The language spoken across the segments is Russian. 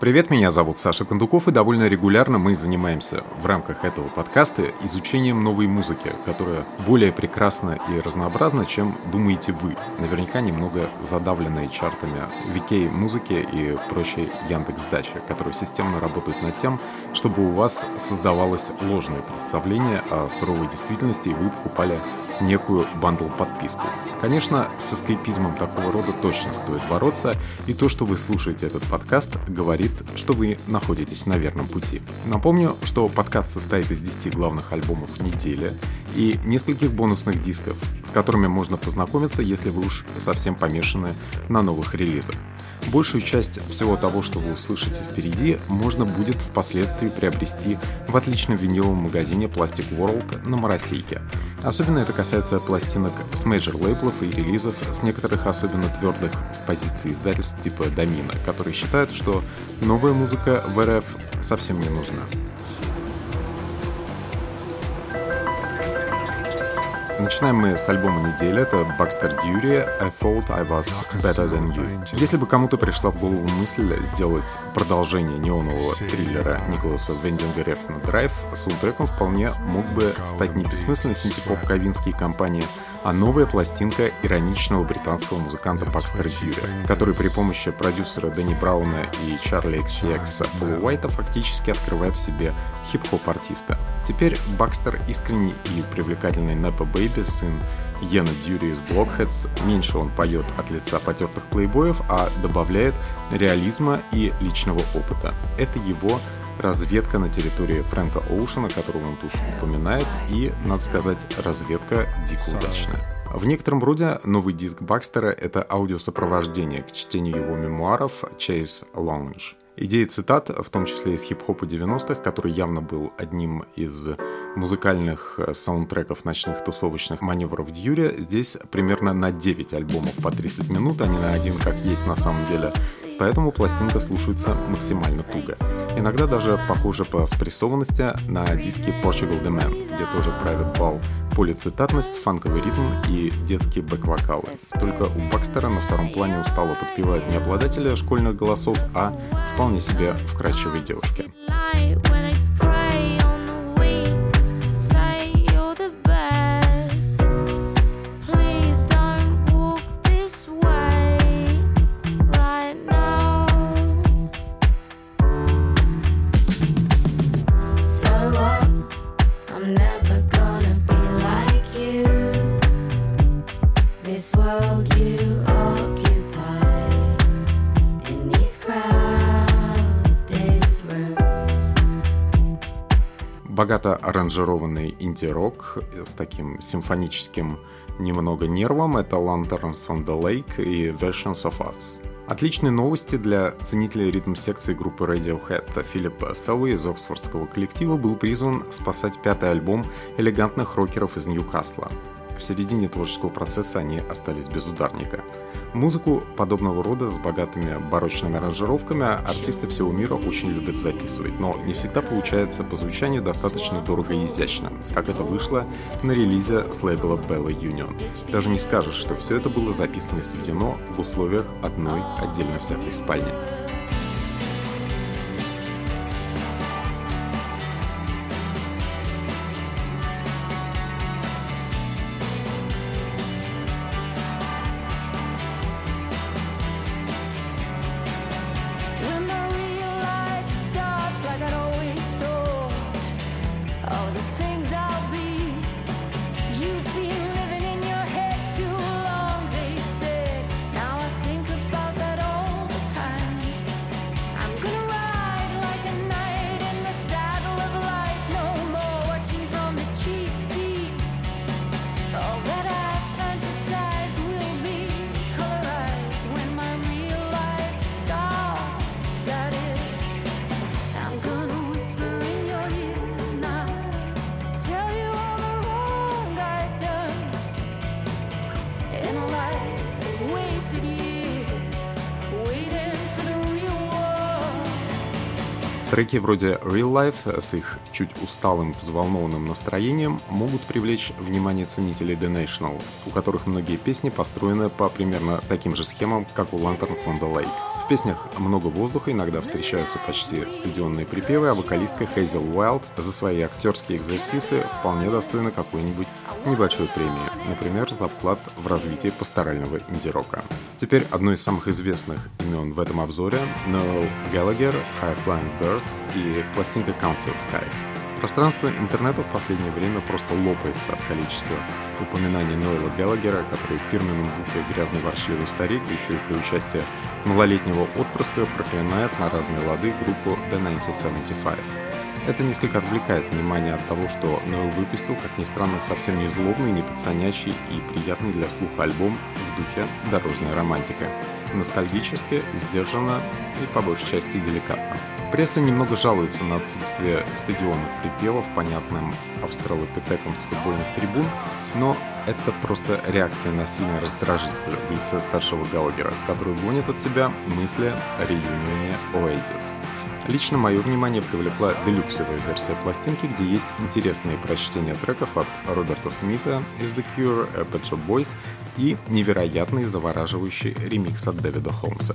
Привет, меня зовут Саша Кондуков, и довольно регулярно мы занимаемся в рамках этого подкаста изучением новой музыки, которая более прекрасна и разнообразна, чем думаете вы. Наверняка немного задавленные чартами VK музыки и прочей Яндекс Дачи, которые системно работают над тем, чтобы у вас создавалось ложное представление о суровой действительности, и вы покупали некую бандл-подписку. Конечно, с эскейпизмом такого рода точно стоит бороться, и то, что вы слушаете этот подкаст, говорит, что вы находитесь на верном пути. Напомню, что подкаст состоит из 10 главных альбомов недели и нескольких бонусных дисков, с которыми можно познакомиться, если вы уж совсем помешаны на новых релизах. Большую часть всего того, что вы услышите впереди, можно будет впоследствии приобрести в отличном виниловом магазине Plastic World на Маросейке. Особенно это касается пластинок с major лейблов и релизов с некоторых особенно твердых позиций издательств типа Домина, которые считают, что новая музыка в РФ совсем не нужна. Начинаем мы с альбома недели. Это Baxter Dury «I Thought I Was Better Than You». Если бы кому-то пришла в голову мысль сделать продолжение неонового триллера Николаса Вендинга «Рефна Драйв», саундтреком вполне мог бы стать не бессмысленной синтепоп-ковинские компании а новая пластинка ироничного британского музыканта Бакстера Дьюри, который при помощи продюсера Дэнни Брауна и Чарли XCX Пола Уайта фактически открывает в себе хип-хоп артиста. Теперь Бакстер искренний и привлекательный Непа Бэйби, сын Йена Дьюри из Blockheads. Меньше он поет от лица потертых плейбоев, а добавляет реализма и личного опыта. Это его разведка на территории Фрэнка Оушена, которого он тут упоминает, и, надо сказать, разведка дико удачная. В некотором роде новый диск Бакстера — это аудиосопровождение к чтению его мемуаров «Chase Lounge». Идеи цитат, в том числе из хип-хопа 90-х, который явно был одним из музыкальных э, саундтреков ночных тусовочных маневров Дьюри, здесь примерно на 9 альбомов по 30 минут, а не на один, как есть на самом деле. Поэтому пластинка слушается максимально туго. Иногда даже похоже по спрессованности на диски Portugal The Man, где тоже правит бал полицитатность, фанковый ритм и детские бэк-вокалы. Только у Бакстера на втором плане устало подпевают не обладатели школьных голосов, а вполне себе вкрадчивые девушки. Богато аранжированный инди-рок с таким симфоническим немного нервом. Это Lanterns on the Lake и Versions of Us. Отличные новости для ценителей ритм-секции группы Radiohead. Филипп Селви из оксфордского коллектива был призван спасать пятый альбом элегантных рокеров из Ньюкасла. В середине творческого процесса они остались без ударника. Музыку подобного рода с богатыми барочными аранжировками артисты всего мира очень любят записывать, но не всегда получается по звучанию достаточно дорого и изящно, как это вышло на релизе с лейбла Bella Union. Даже не скажешь, что все это было записано и сведено в условиях одной отдельно взятой спальни. Треки вроде Real Life с их чуть усталым, взволнованным настроением могут привлечь внимание ценителей The National, у которых многие песни построены по примерно таким же схемам, как у Lanterns on the Lake. В песнях много воздуха, иногда встречаются почти стадионные припевы, а вокалистка Хейзел Уайлд за свои актерские экзерсисы вполне достойна какой-нибудь небольшой премии, например, за вклад в развитие пасторального инди-рока. Теперь одно из самых известных имен в этом обзоре — Noel Gallagher, High Flying Birds и пластинка Council Skies. Пространство интернета в последнее время просто лопается от количества упоминаний Ноэла Геллагера, который в фирменном духе грязный ворчливый старик, еще и при участии малолетнего отпрыска проклинает на разные лады группу The 1975. Это несколько отвлекает внимание от того, что Ноэл выпустил, как ни странно, совсем не злобный, не пацанячий и приятный для слуха альбом в духе дорожной романтика. Ностальгически, сдержанно и по большей части деликатно. Пресса немного жалуется на отсутствие стадионных припевов, понятным австралопитеком с футбольных трибун, но это просто реакция на сильный раздражитель в лице старшего Галагера, который гонит от себя мысли о реюнионе Oasis. Лично мое внимание привлекла делюксовая версия пластинки, где есть интересные прочтения треков от Роберта Смита из The Cure, Pet Shop Boys и невероятный завораживающий ремикс от Дэвида Холмса.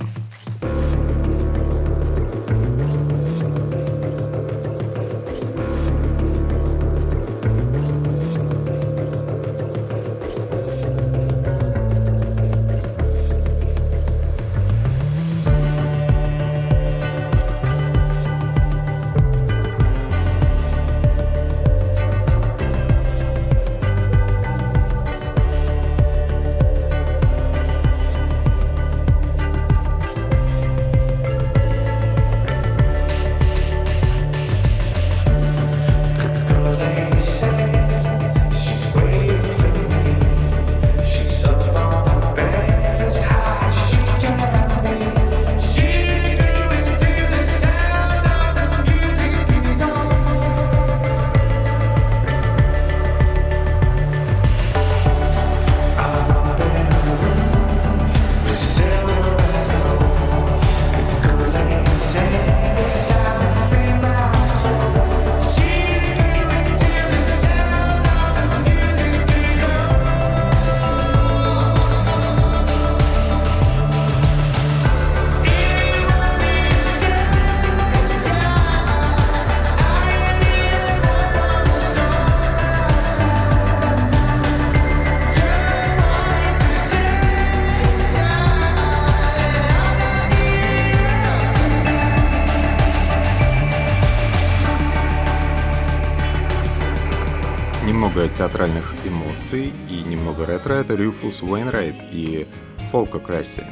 Театральных эмоций и немного ретро — это Рюфус Уэйнрайт и Фолкокраси.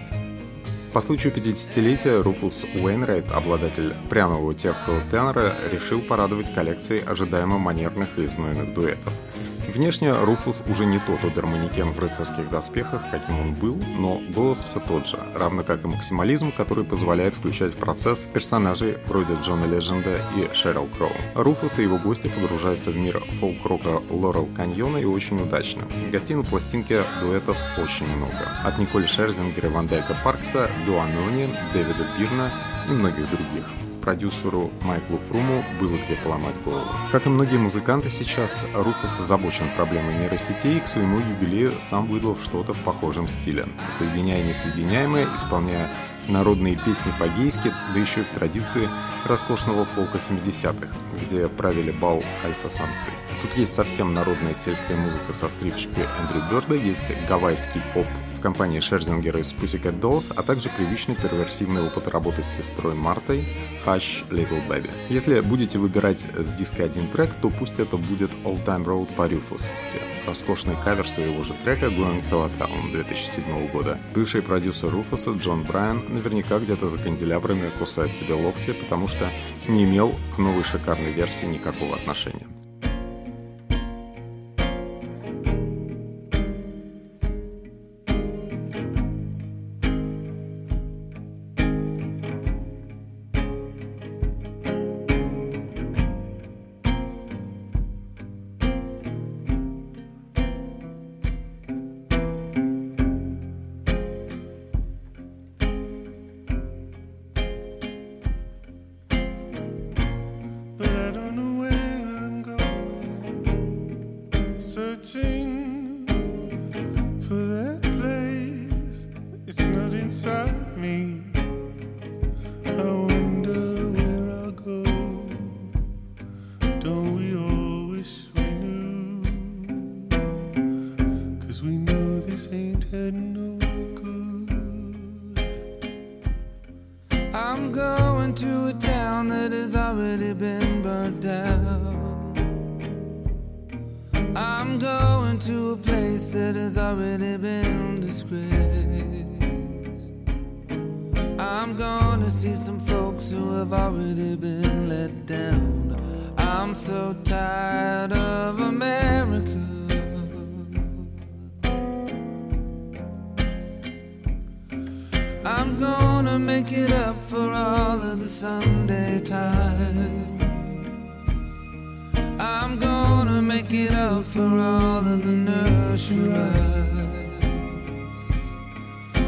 По случаю 50-летия Руфус Уэйнрайт, обладатель пряного терпкого тенора, решил порадовать коллекцией ожидаемо манерных и знойных дуэтов — Внешне Руфус уже не тот оберманекен в рыцарских доспехах, каким он был, но голос все тот же, равно как и максимализм, который позволяет включать в процесс персонажей вроде Джона Ледженда и Шерил Кроу. Руфус и его гости погружаются в мир фолк-рока Лорел Каньона и очень удачно. Гостей на пластинке дуэтов очень много. От Николь Шерзингера, Ван Дайка Паркса до Анони, Дэвида Бирна и многих других продюсеру Майклу Фруму было где поломать голову. Как и многие музыканты сейчас, Руфус озабочен проблемой нейросетей и к своему юбилею сам выдал что-то в похожем стиле, соединяя несоединяемое, исполняя народные песни по-гейски, да еще и в традиции роскошного фолка 70-х, где правили бал альфа-самцы. Тут есть совсем народная сельская музыка со скрипочкой Эндрю Бёрда, есть гавайский поп в компании Шерзингера из Pussycat Dolls, а также привычный перверсивный опыт работы с сестрой Мартой Hush Little Baby. Если будете выбирать с диска один трек, то пусть это будет All Time Road по-рюфусовски. Роскошный кавер своего же трека Going to Town 2007 года. Бывший продюсер Руфуса Джон Брайан наверняка где-то за канделябрами кусает себе локти, потому что не имел к новой шикарной версии никакого отношения. To. for all of the nurturers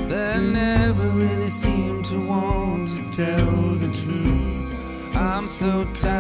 that never really seem to want to tell the truth. I'm so tired.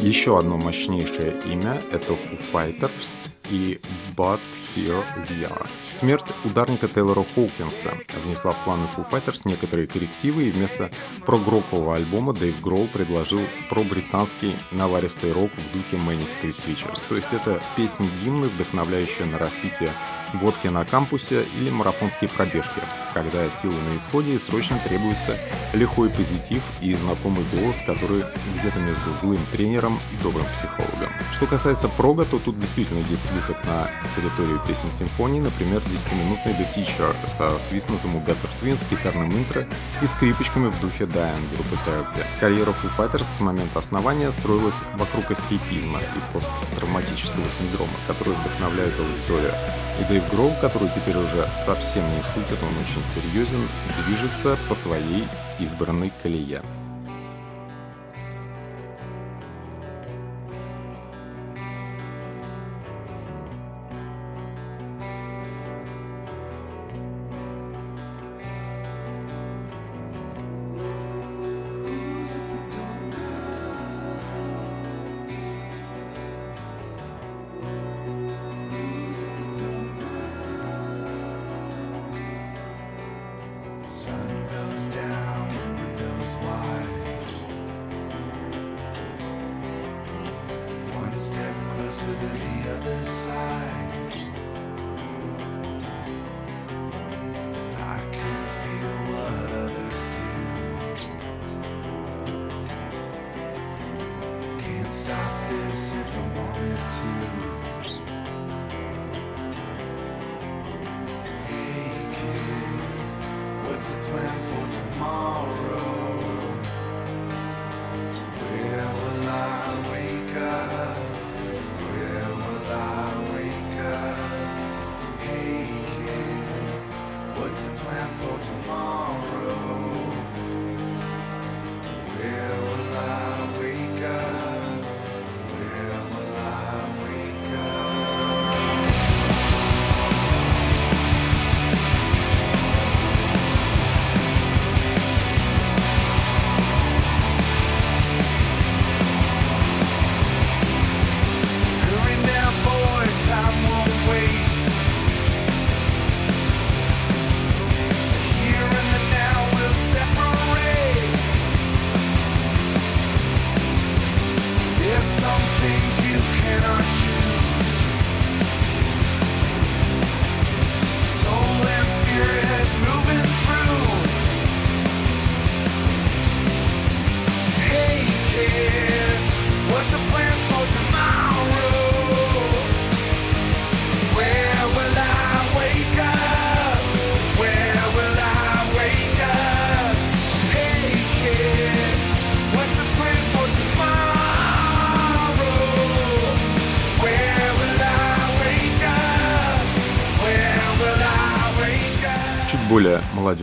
Еще одно мощнейшее имя — это Foo Fighters и But Here We Are. Смерть ударника Тейлора Хоукинса внесла в планы Foo Fighters некоторые коррективы, и вместо прогрокового альбома Дэйв Гроу предложил про-британский наваристый рок в духе Manic Street Preachers. То есть это песни-гимны, вдохновляющие на распитие водки на кампусе или марафонские пробежки, когда силы на исходе и срочно требуется лихой позитив и знакомый голос, который где-то между злым тренером и добрым психологом. Что касается прога, то тут действительно есть выход на территорию песен симфонии, например, 10-минутный The Teacher со свистнутым у Better Twins гитарным интро и скрипочками в духе Diane группы Therapy. Карьера Foo Fighters с момента основания строилась вокруг эскейпизма и посттравматического синдрома, который вдохновляет аудиторию. И Дэйв Гроу, который теперь уже совсем не шутит, он очень серьезен, движется по своей избранной колее.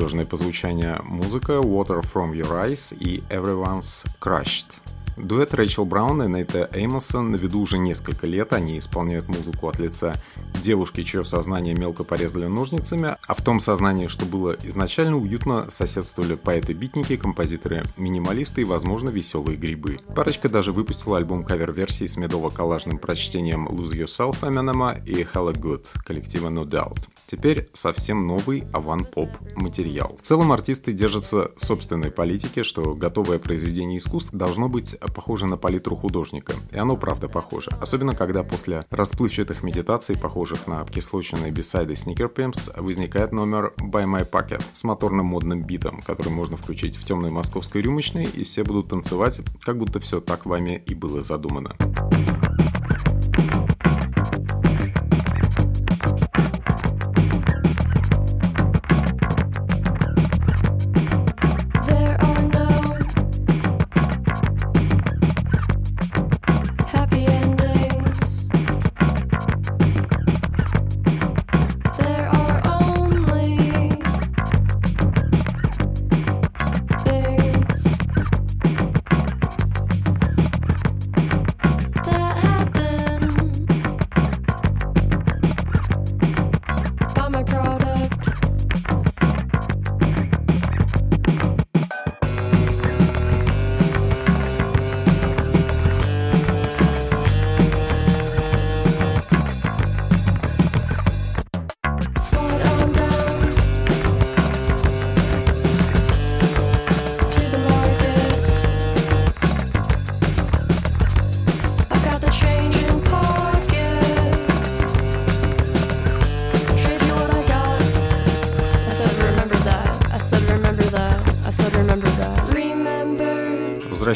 Более молодежная по звучанию музыка Water From Your Eyes и Everyone's Crushed. Дуэт Рэйчел Браун и Нейта Эймосон на уже несколько лет. Они исполняют музыку от лица девушки, чье сознание мелко порезали ножницами, а в том сознании, что было изначально уютно, соседствовали поэты-битники, композиторы-минималисты и, возможно, веселые грибы. Парочка даже выпустила альбом кавер-версии с медово-коллажным прочтением Lose Yourself Eminem и Hella Good коллектива No Doubt. Теперь совсем новый аван-поп материал. В целом артисты держатся собственной политики, что готовое произведение искусств должно быть похоже на палитру художника. И оно правда похоже. Особенно когда после расплывчатых медитаций, похожих на обкислоченные бисайды Sneaker Pimps, возникает номер By My Pocket с моторным модным битом, который можно включить в темной московской рюмочной, и все будут танцевать, как будто все так вами и было задумано.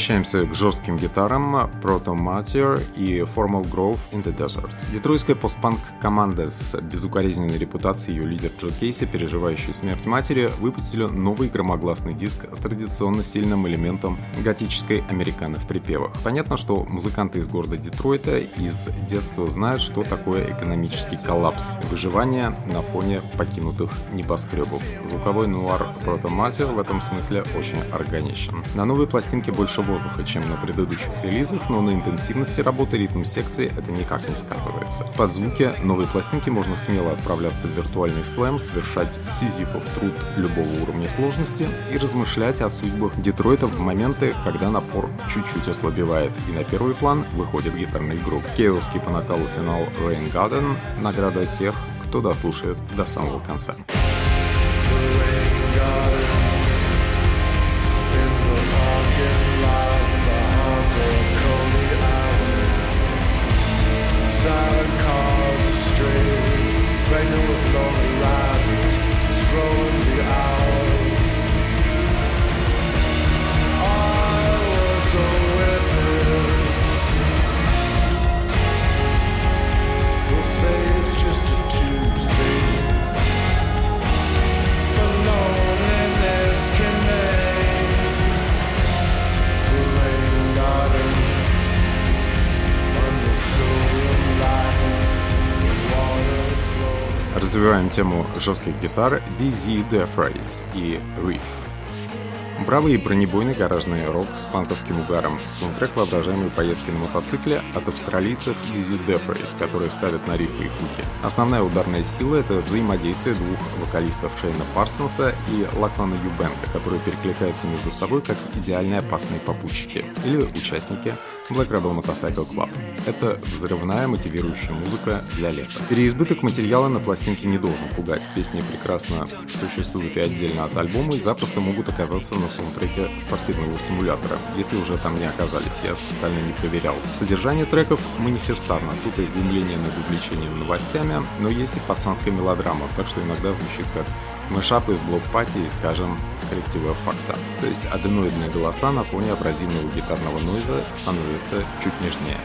Возвращаемся к жестким гитарам Proto Martyr и Formal Grove in the Desert. Детройтская постпанк команда с безукоризненной репутацией ее лидер Джо Кейси, переживающий смерть матери, выпустили новый громогласный диск с традиционно сильным элементом готической американо в припевах. Понятно, что музыканты из города Детройта из детства знают, что такое экономический коллапс, выживание на фоне покинутых небоскребов. Звуковой нуар Proto Martyr в этом смысле очень органичен. На новой пластинке больше воздуха, чем на предыдущих релизах, но на интенсивности работы ритм-секции это никак не сказывается. Под звуки новой пластинки можно смело отправляться в виртуальный слэм, совершать сизифов труд любого уровня сложности и размышлять о судьбах Детройта в моменты, когда напор чуть-чуть ослабевает, и на первый план выходит гитарный групп. Кейовский по накалу финал Rain Garden — награда тех, кто дослушает до самого конца. Развиваем тему жестких гитар DZ Defrace и Riff. Бравый и бронебойный гаражный рок с панковским угаром. Саундтрек воображаемой поездки на мотоцикле от австралийцев DZ Defrace, которые ставят на рифы и хуки. Основная ударная сила — это взаимодействие двух вокалистов Шейна Парсонса и Лаклана Юбенка, которые перекликаются между собой как идеальные опасные попутчики или участники Black Rebel Motorcycle Club. Это взрывная мотивирующая музыка для лета. Переизбыток материала на пластинке не должен пугать. Песни прекрасно существуют и отдельно от альбома и запросто могут оказаться на саундтреке спортивного симулятора, если уже там не оказались, я специально не проверял. Содержание треков манифестарно, тут и глумление над увлечением новостями, но есть и пацанская мелодрама, так что иногда звучит как мышап из блок-пати и, скажем, коллектива факта. То есть аденоидные голоса на фоне абразивного гитарного нойза становятся чуть нежнее.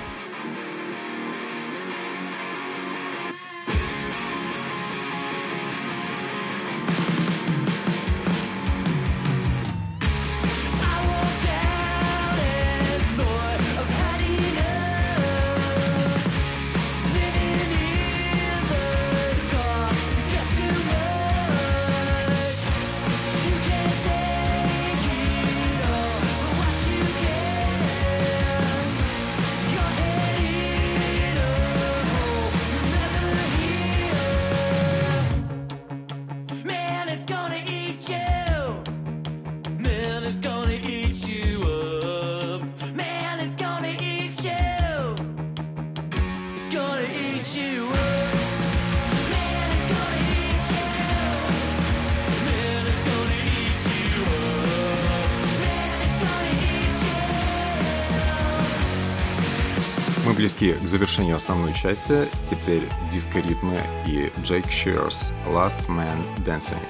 Близки к завершению основной части, теперь диско-ритмы и Джейк Ширс «Last Man Dancing».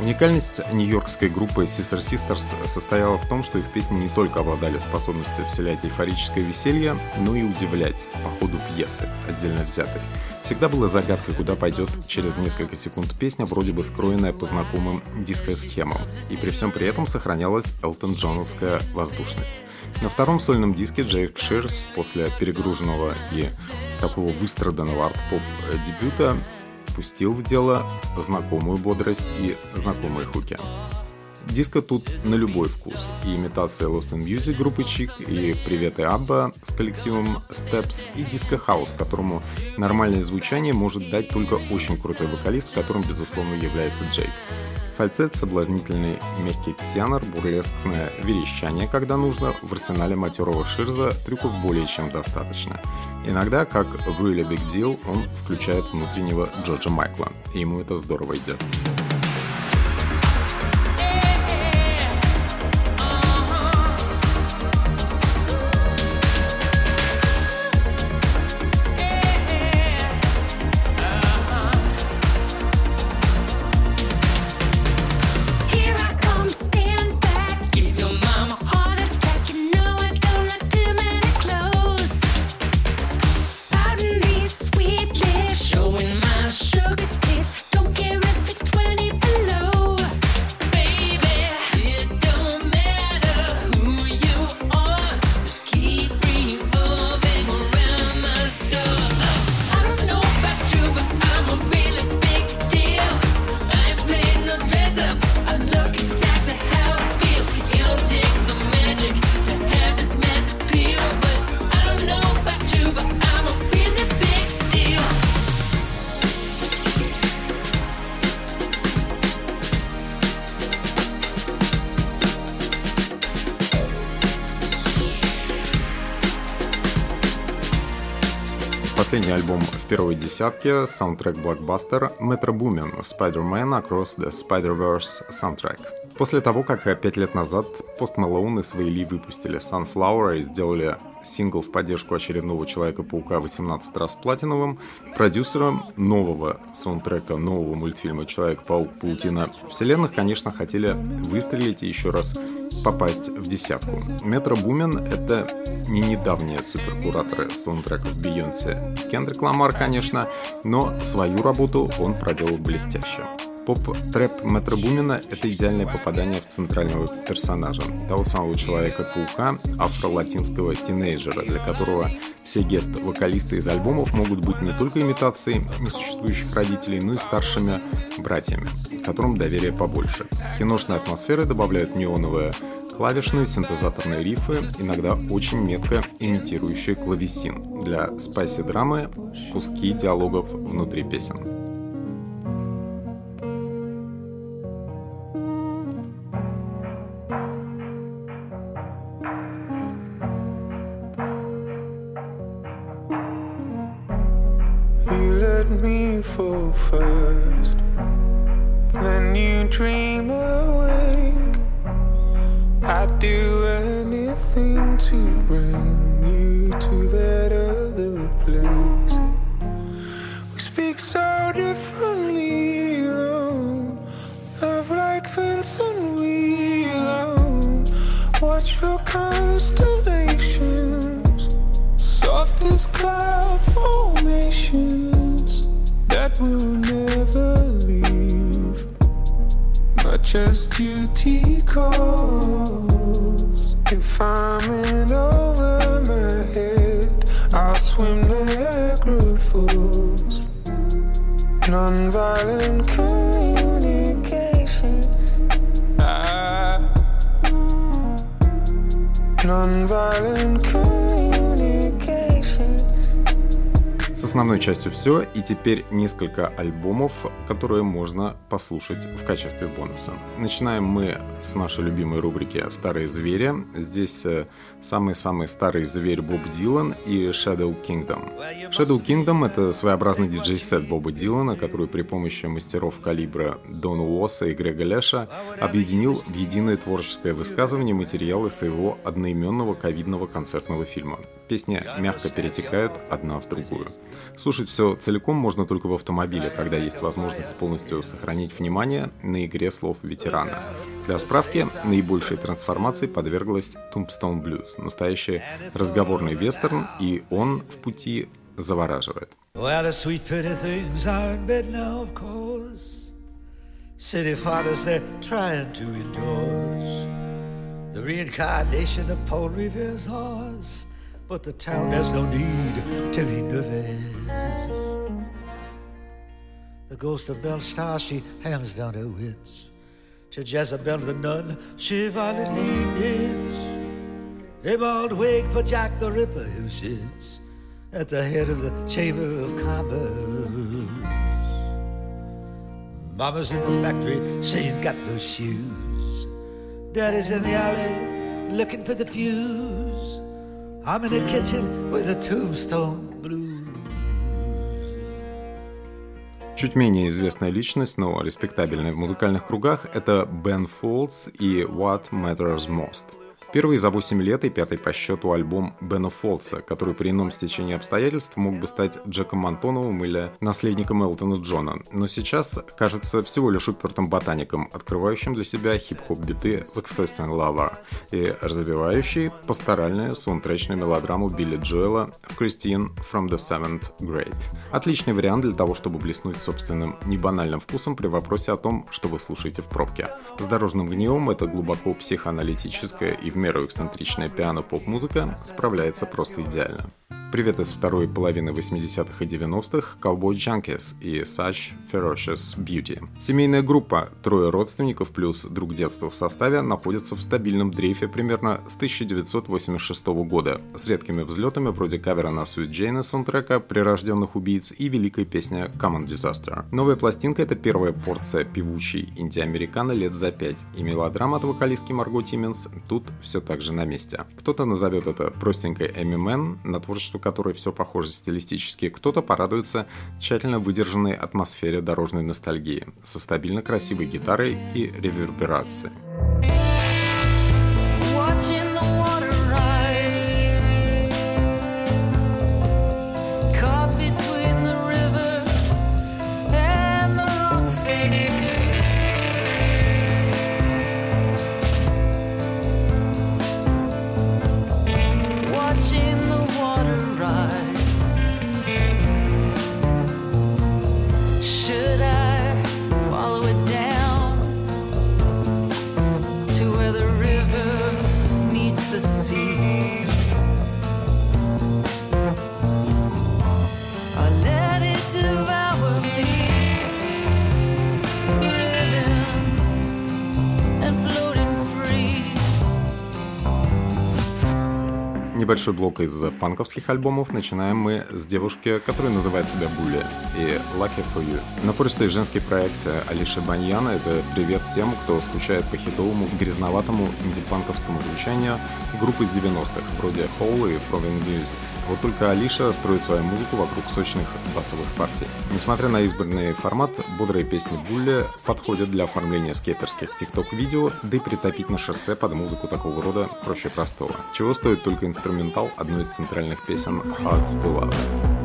Уникальность нью-йоркской группы Sister Sisters состояла в том, что их песни не только обладали способностью вселять эйфорическое веселье, но и удивлять по ходу пьесы, отдельно взятой. Всегда была загадкой, куда пойдет через несколько секунд песня, вроде бы скроенная по знакомым диско-схемам. И при всем при этом сохранялась Элтон Джоновская воздушность. На втором сольном диске Джейк Ширс после перегруженного и такого выстраданного арт-поп дебюта пустил в дело знакомую бодрость и знакомые хуки. Диско тут на любой вкус. И имитация Lost in Music группы Chic, и приветы ABBA с коллективом Steps, и диско хаус, которому нормальное звучание может дать только очень крутой вокалист, которым, безусловно, является Джейк. Фальцет, соблазнительный мягкий тенор, бурлескное верещание, когда нужно, в арсенале матерого Ширза трюков более чем достаточно. Иногда, как в Really Big Deal, он включает внутреннего Джорджа Майкла, и ему это здорово идет. Десятке, саундтрек блокбастер Metro Boomin Spider-Man Across the Spider-Verse Soundtrack. После того, как пять лет назад Post Malone и свои Ли выпустили Sunflower и сделали сингл в поддержку очередного Человека-паука 18 раз платиновым, продюсером нового саундтрека нового мультфильма Человек-паук Паутина вселенных, конечно, хотели выстрелить и еще раз попасть в десятку. Метро Бумен — это не недавние суперкураторы саундтреков Бейонсе. Кендрик Ламар, конечно, но свою работу он проделал блестяще. Поп-трэп Метро Бумина — это идеальное попадание в центрального персонажа, того самого Человека-паука, афро-латинского тинейджера, для которого все гест-вокалисты из альбомов могут быть не только имитацией несуществующих родителей, но и старшими братьями, которым доверие побольше. Киношные атмосферы добавляют неоновые клавишные синтезаторные рифы, иногда очень метко имитирующие клавесин. Для спайси-драмы куски диалогов внутри песен. Fall first. Then you dream awake. I'd do anything to bring will never leave. But just duty calls. If I'm in over my head, I'll swim Niagara Falls. Nonviolent communication. Ah. Nonviolent communication. Основной частью все, и теперь несколько альбомов, которые можно послушать в качестве бонуса. Начинаем мы с нашей любимой рубрики «Старые звери». Здесь э, самый-самый старый зверь Боб Дилан и Shadow Kingdom. Shadow Kingdом — это своеобразный диджей-сет Боба Дилана, который при помощи мастеров калибра Дона Уоса и Грега Леша объединил в единое творческое высказывание материалы своего одноименного ковидного концертного фильма. Песни мягко перетекают одна в другую. Слушать все целиком можно только в автомобиле, когда есть возможность полностью сохранить внимание на игре слов ветерана. Для справки, наибольшей трансформации подверглась Tombstone Blues, настоящий разговорный вестерн, и он в пути завораживает. City fathers, they're trying to endorse the reincarnation of Paul Revere's horse. But the town has no need to be nervous. The ghost of Belle Star, she hands down her wits. To Jezebel the nun, she violently knits. A bald wig for Jack the Ripper who sits at the head of the Chamber of Commerce. Mama's in the factory saying got no shoes. Daddy's in the alley looking for the fuse. I'm in the kitchen with a tombstone. Чуть менее известная личность, но респектабельная в музыкальных кругах, это Бен Фолдс и What Matters Most – Первый за 8 лет и пятый по счету альбом Бена Фолса, который при ином стечении обстоятельств мог бы стать Джеком Монтоновым или наследником Элтона Джона, но сейчас кажется всего лишь упертым ботаником, открывающим для себя хип-хоп биты в Excess Lover и развивающий пасторальную саундтречную мелодраму Билли Джоэла Christine from the Seventh Grade. Отличный вариант для того, чтобы блеснуть собственным небанальным вкусом при вопросе о том, что вы слушаете в пробке. С дорожным гневом это глубоко психоаналитическое и в меру эксцентричная пиано-поп-музыка справляется просто идеально. Привет из второй половины 80-х и 90-х Cowboy Junkies и Such Ferocious Beauty. Семейная группа, трое родственников плюс друг детства в составе, находится в стабильном дрейфе примерно с 1986 года, с редкими взлетами вроде кавера на Sweet Jane саундтрека «Прирожденных убийц» и великой песня Common Disaster. Новая пластинка — это первая порция певучей инди-американа лет за пять, и мелодрама от вокалистки Марго Тимминс тут все так же на месте. Кто-то назовет это простенькой Эйми Манн, на творчество которой все похоже стилистически, кто-то порадуется тщательно выдержанной атмосфере дорожной ностальгии со стабильно красивой гитарой и реверберацией. should Небольшой блок из панковских альбомов. Начинаем мы с девушки, которая называет себя Булли и Lucky for You. Напористый женский проект Алиши Баньяна — это привет тем, кто скучает по хитовому, грязноватому инди-панковскому звучанию группы из 90-х, вроде Hole и Throwing Muses. Вот только Алиша строит свою музыку вокруг сочных басовых партий. Несмотря на избранный формат, бодрые песни Булли подходят для оформления скейтерских тикток-видео, да и притопить на шоссе под музыку такого рода проще простого. Чего стоит только инструмент инструментал одной из центральных песен «Hard to Love».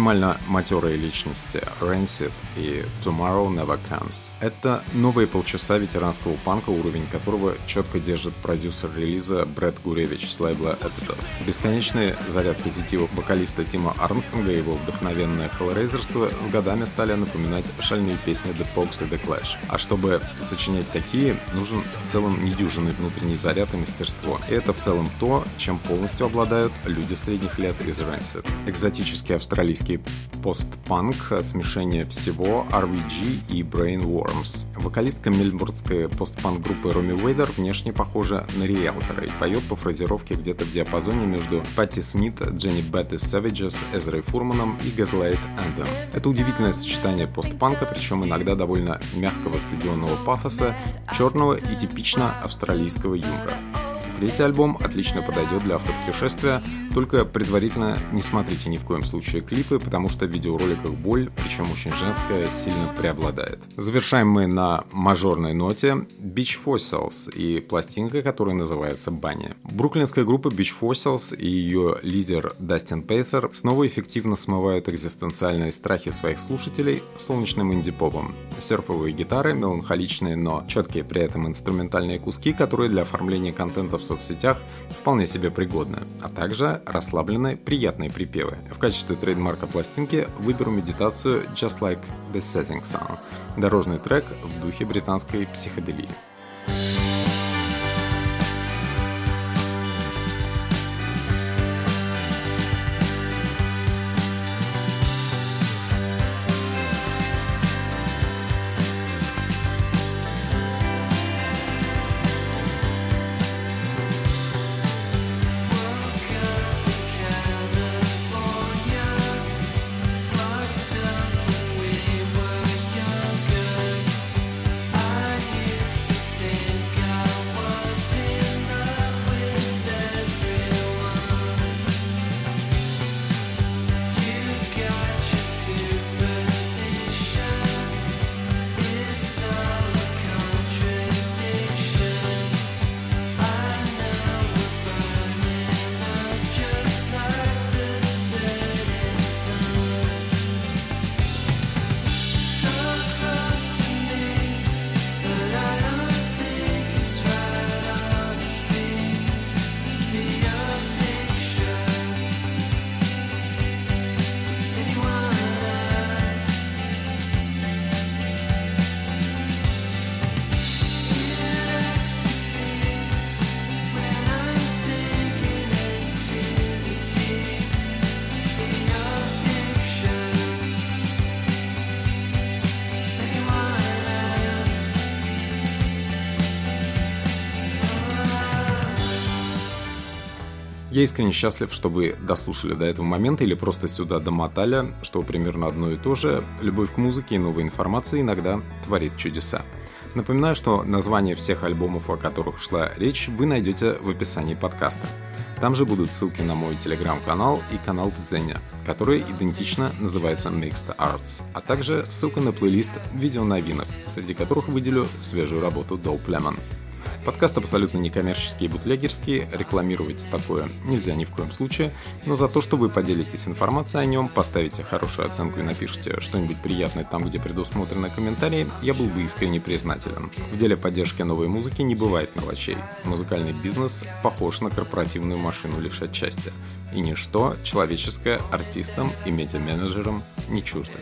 Максимально матерые личности Rancid и Tomorrow Never Comes. Это новые полчаса ветеранского панка, уровень которого четко держит продюсер релиза Брэд Гуревич с лейбла Epitaph. Бесконечный заряд позитива вокалиста Тима Армстронга и его вдохновенное хеллрейзерство с годами стали напоминать шальные песни The Pogues и The Clash. А чтобы сочинять такие, нужен в целом недюжинный внутренний заряд и мастерство. И это в целом то, чем полностью обладают люди средних лет из Rancid. Экзотический постпанк, смешение всего RVG и Brainworms. Вокалистка мельбурнской постпанк группы Роми Уэйдер внешне похожа на риэлтора и поет по фразировке где-то в диапазоне между Патти Смит, Дженни Бетт из Savages, Эзрой Фурманом и Газлайт Anthem. Это удивительное сочетание постпанка, причем иногда довольно мягкого стадионного пафоса, черного и типично австралийского юмора. Третий альбом отлично подойдет для автопутешествия, только предварительно не смотрите ни в коем случае клипы, потому что в видеороликах боль, причем очень женская, сильно преобладает. Завершаем мы на мажорной ноте Beach Fossils и пластинка, которая называется «Баня». Бруклинская группа Beach Fossils и ее лидер Дастин Пейсер снова эффективно смывают экзистенциальные страхи своих слушателей солнечным инди-попом. Серфовые гитары, меланхоличные, но четкие при этом инструментальные куски, которые для оформления контента в соцсетях вполне себе пригодны, а также расслабленные, приятные припевы. В качестве трейдмарка пластинки выберу медитацию Just Like the Setting Sun, дорожный трек в духе британской психоделии. Я искренне счастлив, что вы дослушали до этого момента или просто сюда домотали, что примерно одно и то же. Любовь к музыке и новой информации иногда творит чудеса. Напоминаю, что название всех альбомов, о которых шла речь, вы найдете в описании подкаста. Там же будут ссылки на мой телеграм-канал и канал в Дзене, которые идентично называются Mixed Arts, а также ссылка на плейлист видеоновинок, среди которых выделю свежую работу Dope Lemon. Подкаст абсолютно некоммерческий и бутлегерский, рекламировать такое нельзя ни в коем случае, но за то, что вы поделитесь информацией о нем, поставите хорошую оценку и напишите что-нибудь приятное там, где предусмотрены комментарии, я был бы искренне признателен. В деле поддержки новой музыки не бывает мелочей. Музыкальный бизнес похож на корпоративную машину лишь отчасти. И ничто человеческое артистам и медиа-менеджерам не чуждо.